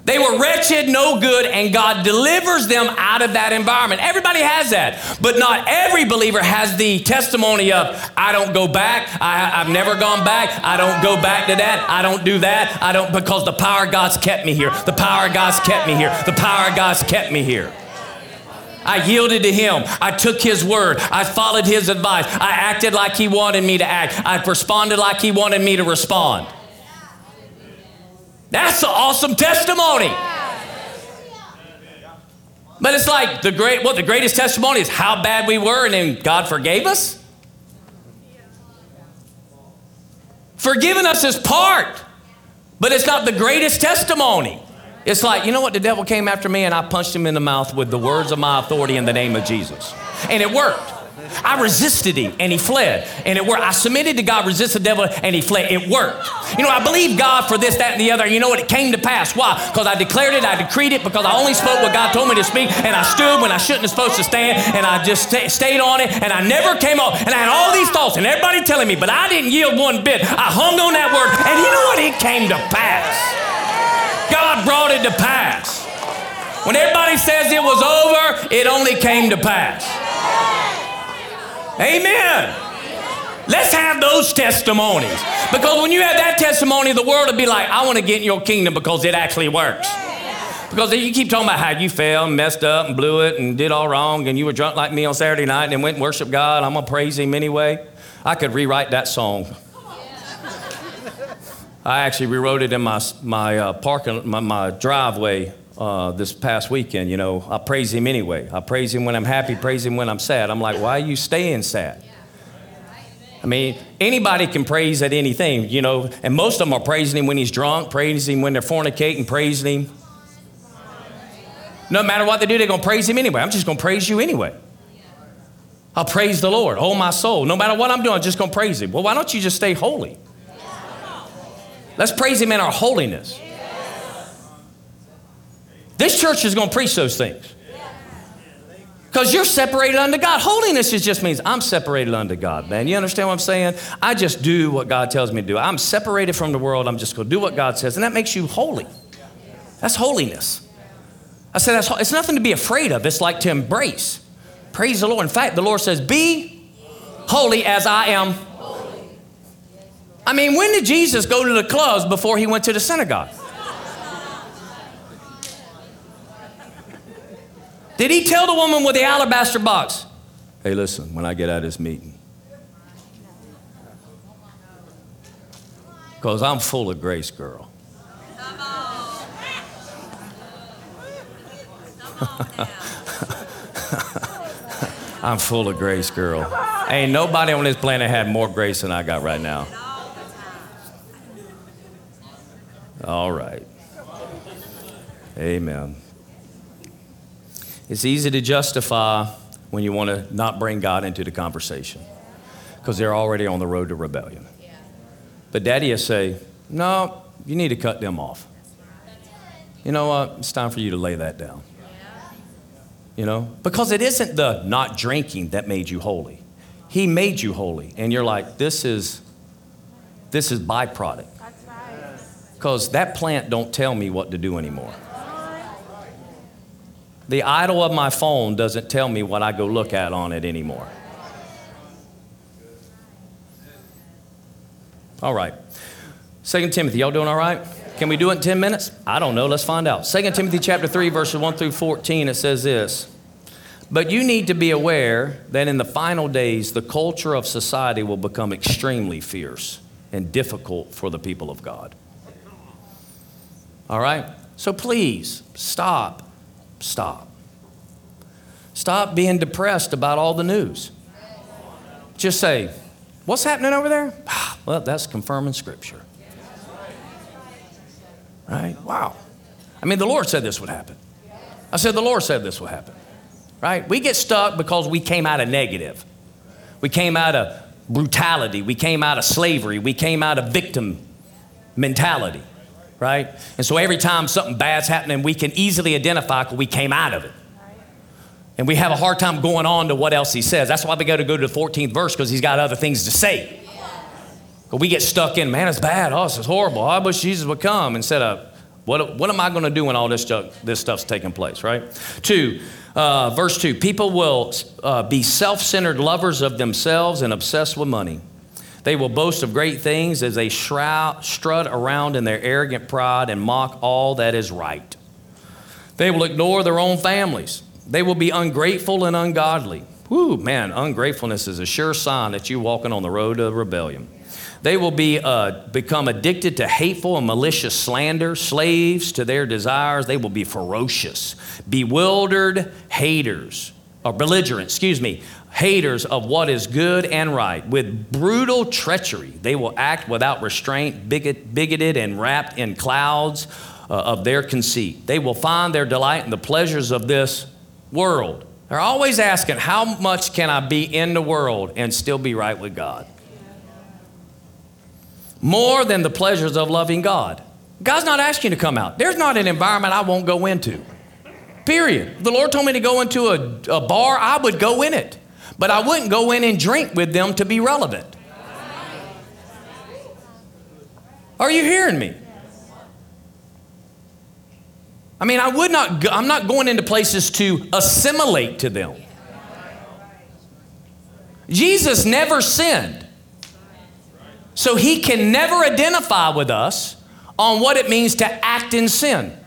They were wretched, no good, and God delivers them out of that environment. Everybody has that, but not every believer has the testimony of, I don't go back, I, have never gone back, I don't go back to that, I don't do that, I don't, because the power of God's kept me here, the power of God's kept me here, the power of God's kept me here. I yielded to him. I took his word. I followed his advice. I acted like he wanted me to act. I responded like he wanted me to respond. That's an awesome testimony. But it's like the great what the greatest testimony is how bad we were and then God forgave us. Forgiving us is part, but it's not the greatest testimony. It's like, you know what? The devil came after me and I punched him in the mouth with the words of my authority in the name of Jesus. And it worked. I resisted him and he fled. And it worked. I submitted to God, resisted the devil, and he fled. It worked. You know, I believe God for this, that, and the other. You know what? It came to pass. Why? Because I declared it, I decreed it, because I only spoke what God told me to speak, and I stood when I shouldn't have supposed to stand, and I just st- stayed on it, and I never came off. And I had all these thoughts, and everybody telling me, but I didn't yield one bit. I hung on that word, and you know what? It came to pass. God brought it to pass. When everybody says it was over, it only came to pass. Amen. Let's have those testimonies. Because when you have that testimony, the world will be like, I want to get in your kingdom because it actually works. Because you keep talking about how you fell, messed up, and blew it, and did all wrong, and you were drunk like me on Saturday night, and went and worship God. I'm going to praise Him anyway. I could rewrite that song. I actually rewrote it in my, my uh, parking, my, my driveway uh, this past weekend. You know, I praise Him anyway. I praise Him when I'm happy, praise Him when I'm sad. I'm like, why are you staying sad? I mean, anybody can praise at anything, you know, and most of them are praising Him when He's drunk, praising Him when they're fornicating, praising Him. No matter what they do, they're going to praise Him anyway. I'm just going to praise you anyway. I'll praise the Lord, oh my soul. No matter what I'm doing, I'm just going to praise Him. Well, why don't you just stay holy? Let's praise Him in our holiness. This church is going to preach those things. Because you're separated unto God. Holiness just means I'm separated unto God, man. You understand what I'm saying? I just do what God tells me to do. I'm separated from the world. I'm just going to do what God says. And that makes you holy. That's holiness. I said, that's, it's nothing to be afraid of. It's like to embrace. Praise the Lord. In fact, the Lord says, Be holy as I am. I mean, when did Jesus go to the clubs before he went to the synagogue? Did he tell the woman with the alabaster box, hey, listen, when I get out of this meeting, because I'm full of grace, girl. I'm full of grace, girl. Ain't nobody on this planet had more grace than I got right now. All right. Amen. It's easy to justify when you want to not bring God into the conversation because they're already on the road to rebellion. But daddy will say, No, you need to cut them off. You know what? It's time for you to lay that down. You know? Because it isn't the not drinking that made you holy. He made you holy. And you're like, this is this is byproduct. Because that plant don't tell me what to do anymore. The idol of my phone doesn't tell me what I go look at on it anymore. All right. Second Timothy, y'all doing all right? Can we do it in 10 minutes? I don't know. Let's find out. Second Timothy chapter 3, verses 1 through 14, it says this. But you need to be aware that in the final days, the culture of society will become extremely fierce and difficult for the people of God. All right? So please, stop stop. Stop being depressed about all the news. Just say, What's happening over there? Ah, well, that's confirming Scripture. Right? Wow. I mean, the Lord said this would happen. I said, The Lord said this would happen. Right? We get stuck because we came out of negative. We came out of brutality. We came out of slavery. We came out of victim mentality right? And so every time something bad's happening, we can easily identify because we came out of it. And we have a hard time going on to what else he says. That's why we got to go to the 14th verse because he's got other things to say. But we get stuck in, man, it's bad. Oh, this is horrible. I wish Jesus would come instead of, what, what am I going to do when all this, this stuff's taking place, right? Two, uh, verse two, people will uh, be self centered lovers of themselves and obsessed with money. They will boast of great things as they shroud, strut around in their arrogant pride and mock all that is right. They will ignore their own families. They will be ungrateful and ungodly. Whew, man, ungratefulness is a sure sign that you're walking on the road to rebellion. They will be, uh, become addicted to hateful and malicious slander, slaves to their desires. They will be ferocious, bewildered haters, or belligerent, excuse me, haters of what is good and right. With brutal treachery, they will act without restraint, bigot, bigoted and wrapped in clouds uh, of their conceit. They will find their delight in the pleasures of this world. They're always asking, How much can I be in the world and still be right with God? More than the pleasures of loving God. God's not asking you to come out. There's not an environment I won't go into. Period. The Lord told me to go into a, a bar, I would go in it. But I wouldn't go in and drink with them to be relevant. Are you hearing me? I mean, I would not, go, I'm not going into places to assimilate to them. Jesus never sinned. So he can never identify with us on what it means to act in sin.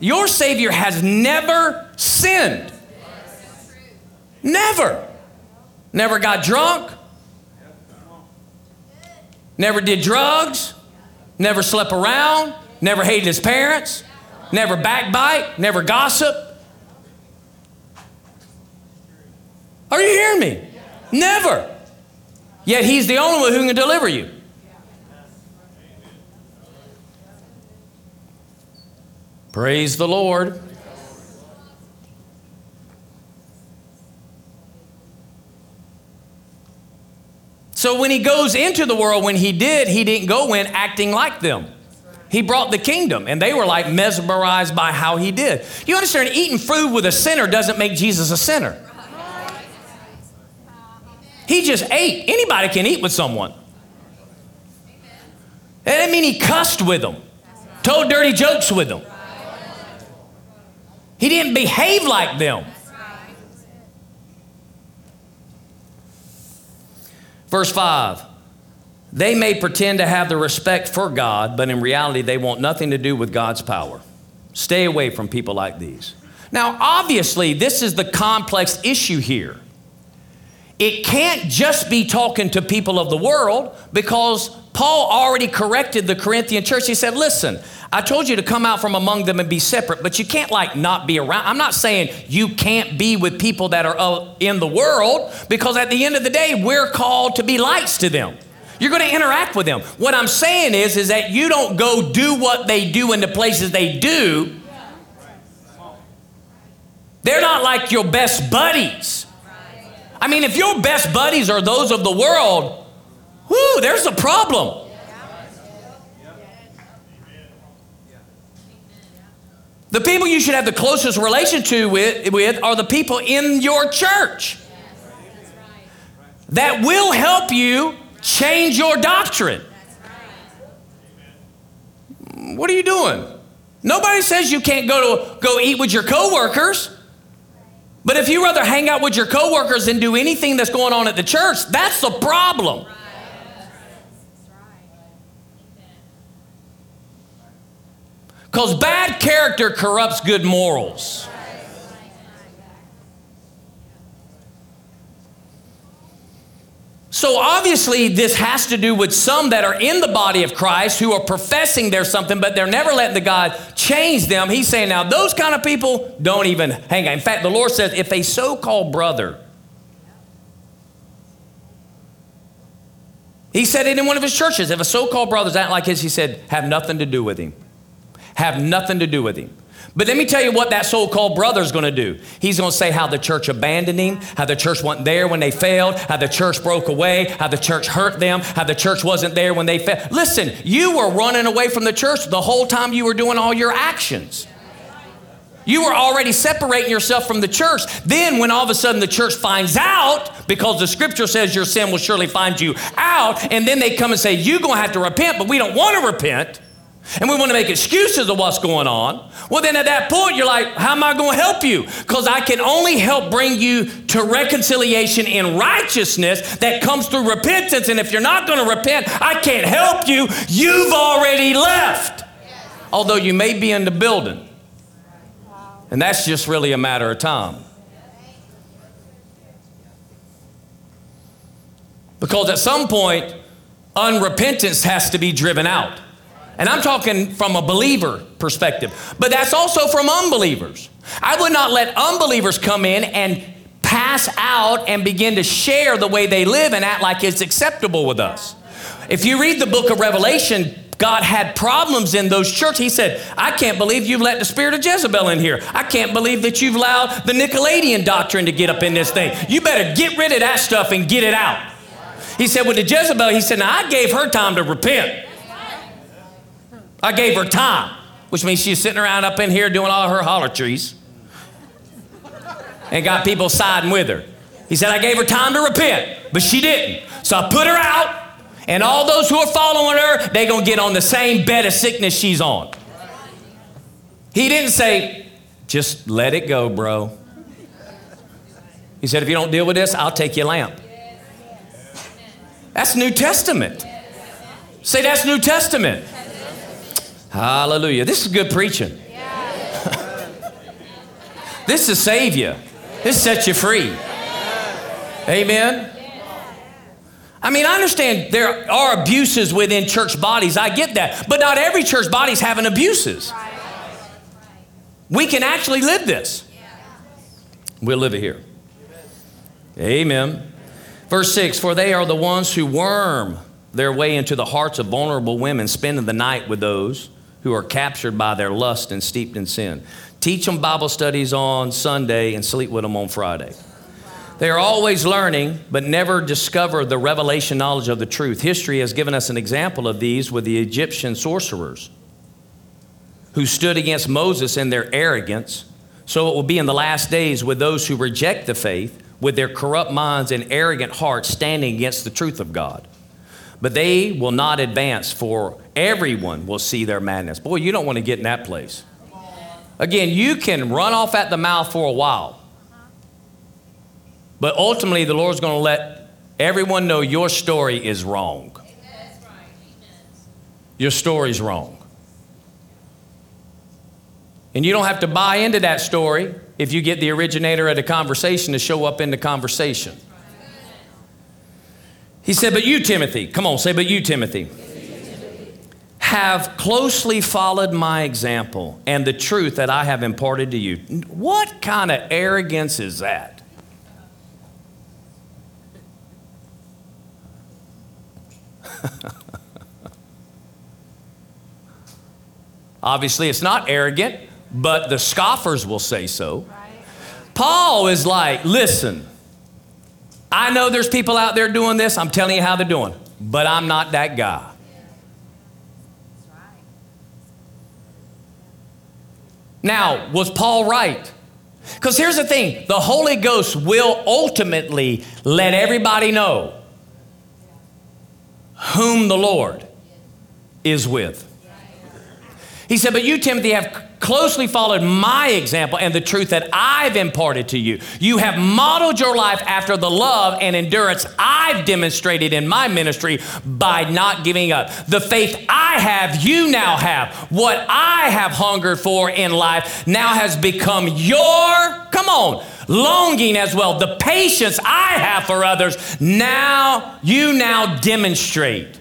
Your Savior has never sinned. Never. Never got drunk. Never did drugs. Never slept around. Never hated his parents. Never backbite. Never gossip. Are you hearing me? Never. Yet he's the only one who can deliver you. Praise the Lord. So when he goes into the world, when he did, he didn't go in acting like them. He brought the kingdom, and they were like mesmerized by how he did. You understand, eating food with a sinner doesn't make Jesus a sinner. He just ate. Anybody can eat with someone. That didn't mean he cussed with them, told dirty jokes with them. He didn't behave like them. Verse 5 They may pretend to have the respect for God, but in reality, they want nothing to do with God's power. Stay away from people like these. Now, obviously, this is the complex issue here. It can't just be talking to people of the world because Paul already corrected the Corinthian church. He said, Listen, I told you to come out from among them and be separate, but you can't like not be around. I'm not saying you can't be with people that are uh, in the world because at the end of the day, we're called to be lights to them. You're going to interact with them. What I'm saying is, is that you don't go do what they do in the places they do. They're not like your best buddies. I mean, if your best buddies are those of the world, whoo, there's a problem. The people you should have the closest relation to with, with are the people in your church that will help you change your doctrine. What are you doing? Nobody says you can't go to go eat with your coworkers. But if you rather hang out with your coworkers than do anything that's going on at the church, that's the problem. Because bad character corrupts good morals. So obviously, this has to do with some that are in the body of Christ who are professing there's something, but they're never letting the God change them. He's saying, now those kind of people don't even hang out. In fact, the Lord says, if a so called brother, he said it in one of his churches, if a so called brother's act like his, he said, have nothing to do with him have nothing to do with him. But let me tell you what that so called brother is going to do. He's going to say how the church abandoned him, how the church wasn't there when they failed, how the church broke away, how the church hurt them, how the church wasn't there when they failed. Listen, you were running away from the church the whole time you were doing all your actions. You were already separating yourself from the church. Then, when all of a sudden the church finds out, because the scripture says your sin will surely find you out, and then they come and say, You're going to have to repent, but we don't want to repent and we want to make excuses of what's going on, well, then at that point, you're like, how am I going to help you? Because I can only help bring you to reconciliation in righteousness that comes through repentance. And if you're not going to repent, I can't help you. You've already left, although you may be in the building. And that's just really a matter of time. Because at some point, unrepentance has to be driven out. And I'm talking from a believer perspective, but that's also from unbelievers. I would not let unbelievers come in and pass out and begin to share the way they live and act like it's acceptable with us. If you read the book of Revelation, God had problems in those churches. He said, I can't believe you've let the spirit of Jezebel in here. I can't believe that you've allowed the Nicolaitan doctrine to get up in this thing. You better get rid of that stuff and get it out. He said, with the Jezebel, he said, Now I gave her time to repent. I gave her time, which means she's sitting around up in here doing all her harlotries and got people siding with her. He said, I gave her time to repent, but she didn't. So I put her out, and all those who are following her, they're going to get on the same bed of sickness she's on. He didn't say, just let it go, bro. He said, if you don't deal with this, I'll take your lamp. That's New Testament. Say that's New Testament. Hallelujah. This is good preaching. this is save you. This sets you free. Amen. I mean, I understand there are abuses within church bodies. I get that. But not every church body is having abuses. We can actually live this. We'll live it here. Amen. Verse 6 For they are the ones who worm their way into the hearts of vulnerable women, spending the night with those who are captured by their lust and steeped in sin. Teach them Bible studies on Sunday and sleep with them on Friday. They are always learning, but never discover the revelation knowledge of the truth. History has given us an example of these with the Egyptian sorcerers who stood against Moses in their arrogance. So it will be in the last days with those who reject the faith, with their corrupt minds and arrogant hearts standing against the truth of God. But they will not advance, for everyone will see their madness. Boy, you don't want to get in that place. Again, you can run off at the mouth for a while. But ultimately, the Lord's going to let everyone know your story is wrong. Your story's wrong. And you don't have to buy into that story if you get the originator of the conversation to show up in the conversation. He said, But you, Timothy, come on, say, But you, Timothy, have closely followed my example and the truth that I have imparted to you. What kind of arrogance is that? Obviously, it's not arrogant, but the scoffers will say so. Paul is like, listen, I know there's people out there doing this. I'm telling you how they're doing, but I'm not that guy. Now, was Paul right? Because here's the thing the Holy Ghost will ultimately let everybody know whom the Lord is with. He said, But you, Timothy, have closely followed my example and the truth that I've imparted to you. You have modeled your life after the love and endurance I've demonstrated in my ministry by not giving up. The faith I have, you now have. What I have hungered for in life now has become your, come on, longing as well. The patience I have for others, now you now demonstrate.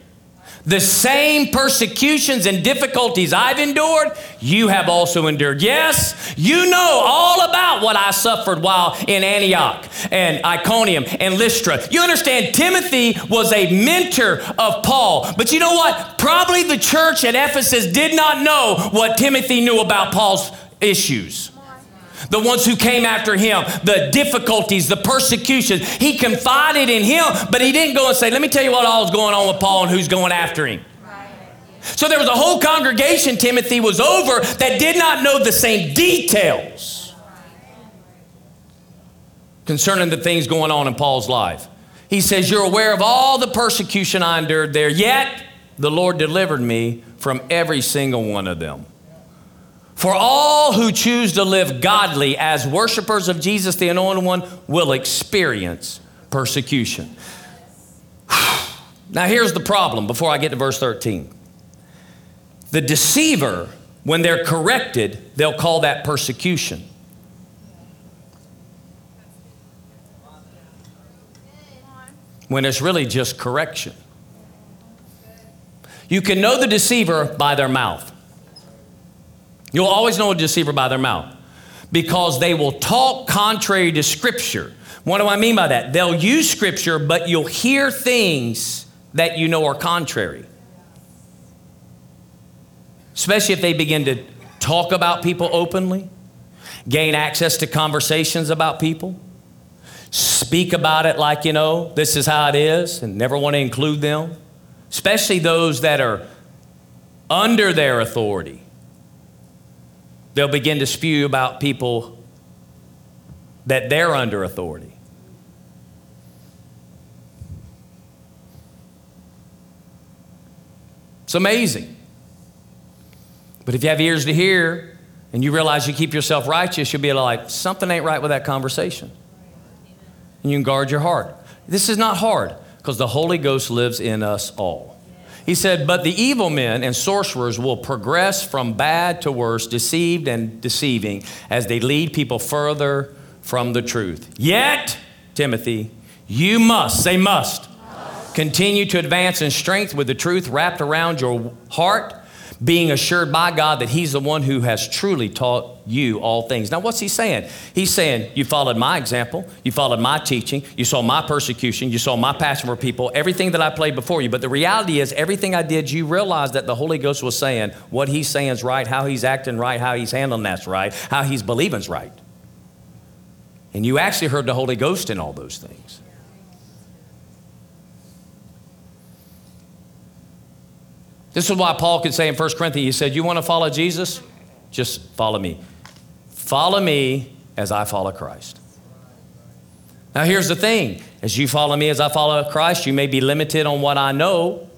The same persecutions and difficulties I've endured, you have also endured. Yes, you know all about what I suffered while in Antioch and Iconium and Lystra. You understand, Timothy was a mentor of Paul. But you know what? Probably the church at Ephesus did not know what Timothy knew about Paul's issues the ones who came after him, the difficulties, the persecution. He confided in him, but he didn't go and say, Let me tell you what all's going on with Paul and who's going after him. So there was a whole congregation Timothy was over that did not know the same details concerning the things going on in Paul's life. He says, You're aware of all the persecution I endured there, yet the Lord delivered me from every single one of them. For all who choose to live godly as worshipers of Jesus, the Anointed One, will experience persecution. Now, here's the problem before I get to verse 13. The deceiver, when they're corrected, they'll call that persecution. When it's really just correction. You can know the deceiver by their mouth. You'll always know a deceiver by their mouth because they will talk contrary to Scripture. What do I mean by that? They'll use Scripture, but you'll hear things that you know are contrary. Especially if they begin to talk about people openly, gain access to conversations about people, speak about it like, you know, this is how it is, and never want to include them. Especially those that are under their authority they'll begin to spew about people that they're under authority. It's amazing. But if you have ears to hear and you realize you keep yourself righteous, you'll be like, something ain't right with that conversation. And you can guard your heart. This is not hard because the Holy Ghost lives in us all. He said, But the evil men and sorcerers will progress from bad to worse, deceived and deceiving, as they lead people further from the truth. Yet, Timothy, you must, say must, must. continue to advance in strength with the truth wrapped around your heart being assured by God that He's the one who has truly taught you all things. Now, what's He saying? He's saying, You followed my example, you followed my teaching, you saw my persecution, you saw my passion for people, everything that I played before you. But the reality is, everything I did, you realized that the Holy Ghost was saying what He's saying is right, how He's acting right, how He's handling that's right, how He's believing's right. And you actually heard the Holy Ghost in all those things. This is why Paul could say in 1 Corinthians, he said, You want to follow Jesus? Just follow me. Follow me as I follow Christ. Now, here's the thing as you follow me as I follow Christ, you may be limited on what I know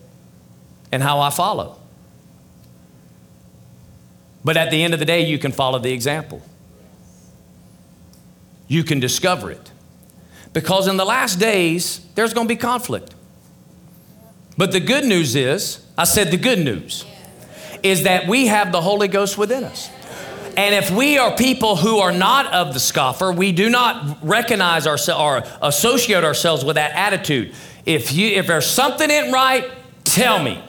and how I follow. But at the end of the day, you can follow the example. You can discover it. Because in the last days, there's going to be conflict. But the good news is, I said the good news, is that we have the Holy Ghost within us. And if we are people who are not of the scoffer, we do not recognize ourselves or associate ourselves with that attitude. If you if there's something ain't right, tell me.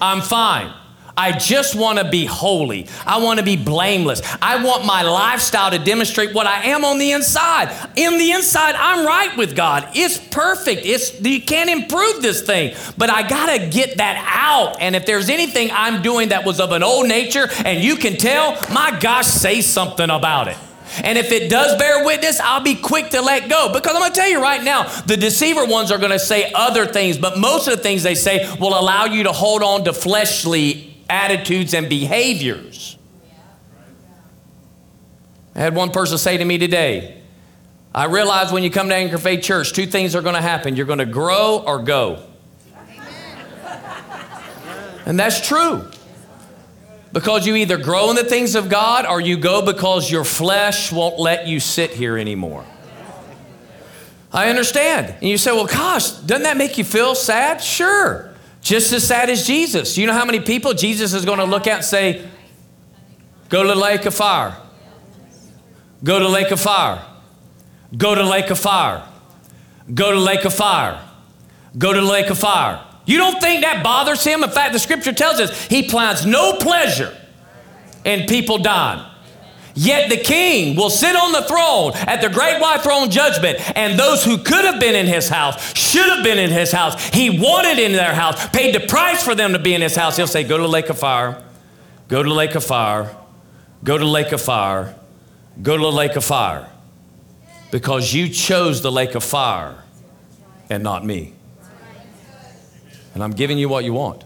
I'm fine. I just want to be holy. I want to be blameless. I want my lifestyle to demonstrate what I am on the inside. In the inside, I'm right with God. It's perfect. It's you can't improve this thing, but I got to get that out. And if there's anything I'm doing that was of an old nature and you can tell, my gosh, say something about it. And if it does bear witness, I'll be quick to let go. Because I'm going to tell you right now, the deceiver ones are going to say other things, but most of the things they say will allow you to hold on to fleshly attitudes and behaviors. I had one person say to me today, I realize when you come to Anchor Faith Church, two things are going to happen. You're going to grow or go. And that's true. Because you either grow in the things of God or you go because your flesh won't let you sit here anymore. I understand. And you say, well, gosh, doesn't that make you feel sad? Sure. Just as sad as Jesus. You know how many people Jesus is going to look at and say, Go to lake of fire. Go to lake of fire. Go to lake of fire. Go to lake of fire. Go to lake of fire. You don't think that bothers him? In fact, the scripture tells us he plans no pleasure in people dying. Yet the king will sit on the throne at the great white throne judgment, and those who could have been in his house should have been in his house. He wanted in their house, paid the price for them to be in his house. He'll say, Go to the lake of fire, go to the lake of fire, go to the lake of fire, go to the lake of fire. Because you chose the lake of fire and not me. And I'm giving you what you want.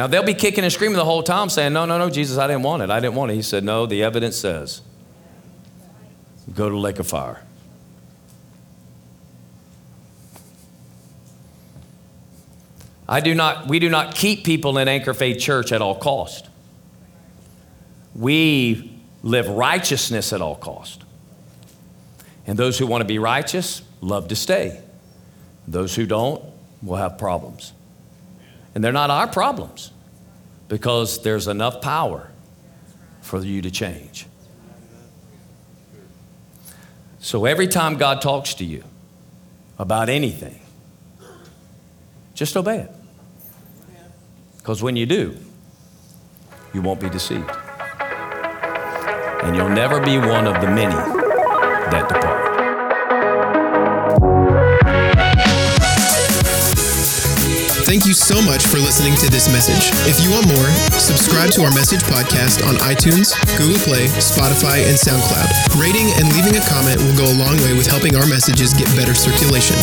Now, they'll be kicking and screaming the whole time saying, No, no, no, Jesus, I didn't want it. I didn't want it. He said, No, the evidence says, go to lake of fire. I do not, we do not keep people in Anchor Faith Church at all cost. We live righteousness at all cost. And those who want to be righteous love to stay. Those who don't will have problems. And they're not our problems because there's enough power for you to change. So every time God talks to you about anything, just obey it. Because when you do, you won't be deceived. And you'll never be one of the many that depart. Thank you so much for listening to this message. If you want more, subscribe to our message podcast on iTunes, Google Play, Spotify, and SoundCloud. Rating and leaving a comment will go a long way with helping our messages get better circulation.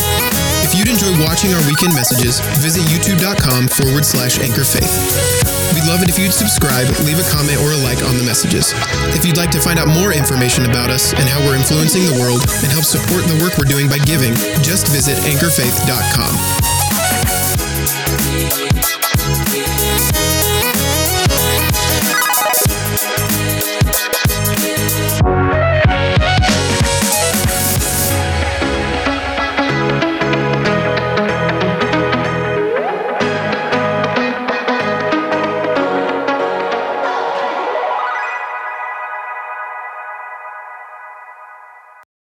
If you'd enjoy watching our weekend messages, visit youtube.com forward slash anchor faith. We'd love it if you'd subscribe, leave a comment, or a like on the messages. If you'd like to find out more information about us and how we're influencing the world and help support the work we're doing by giving, just visit anchorfaith.com. Thank you.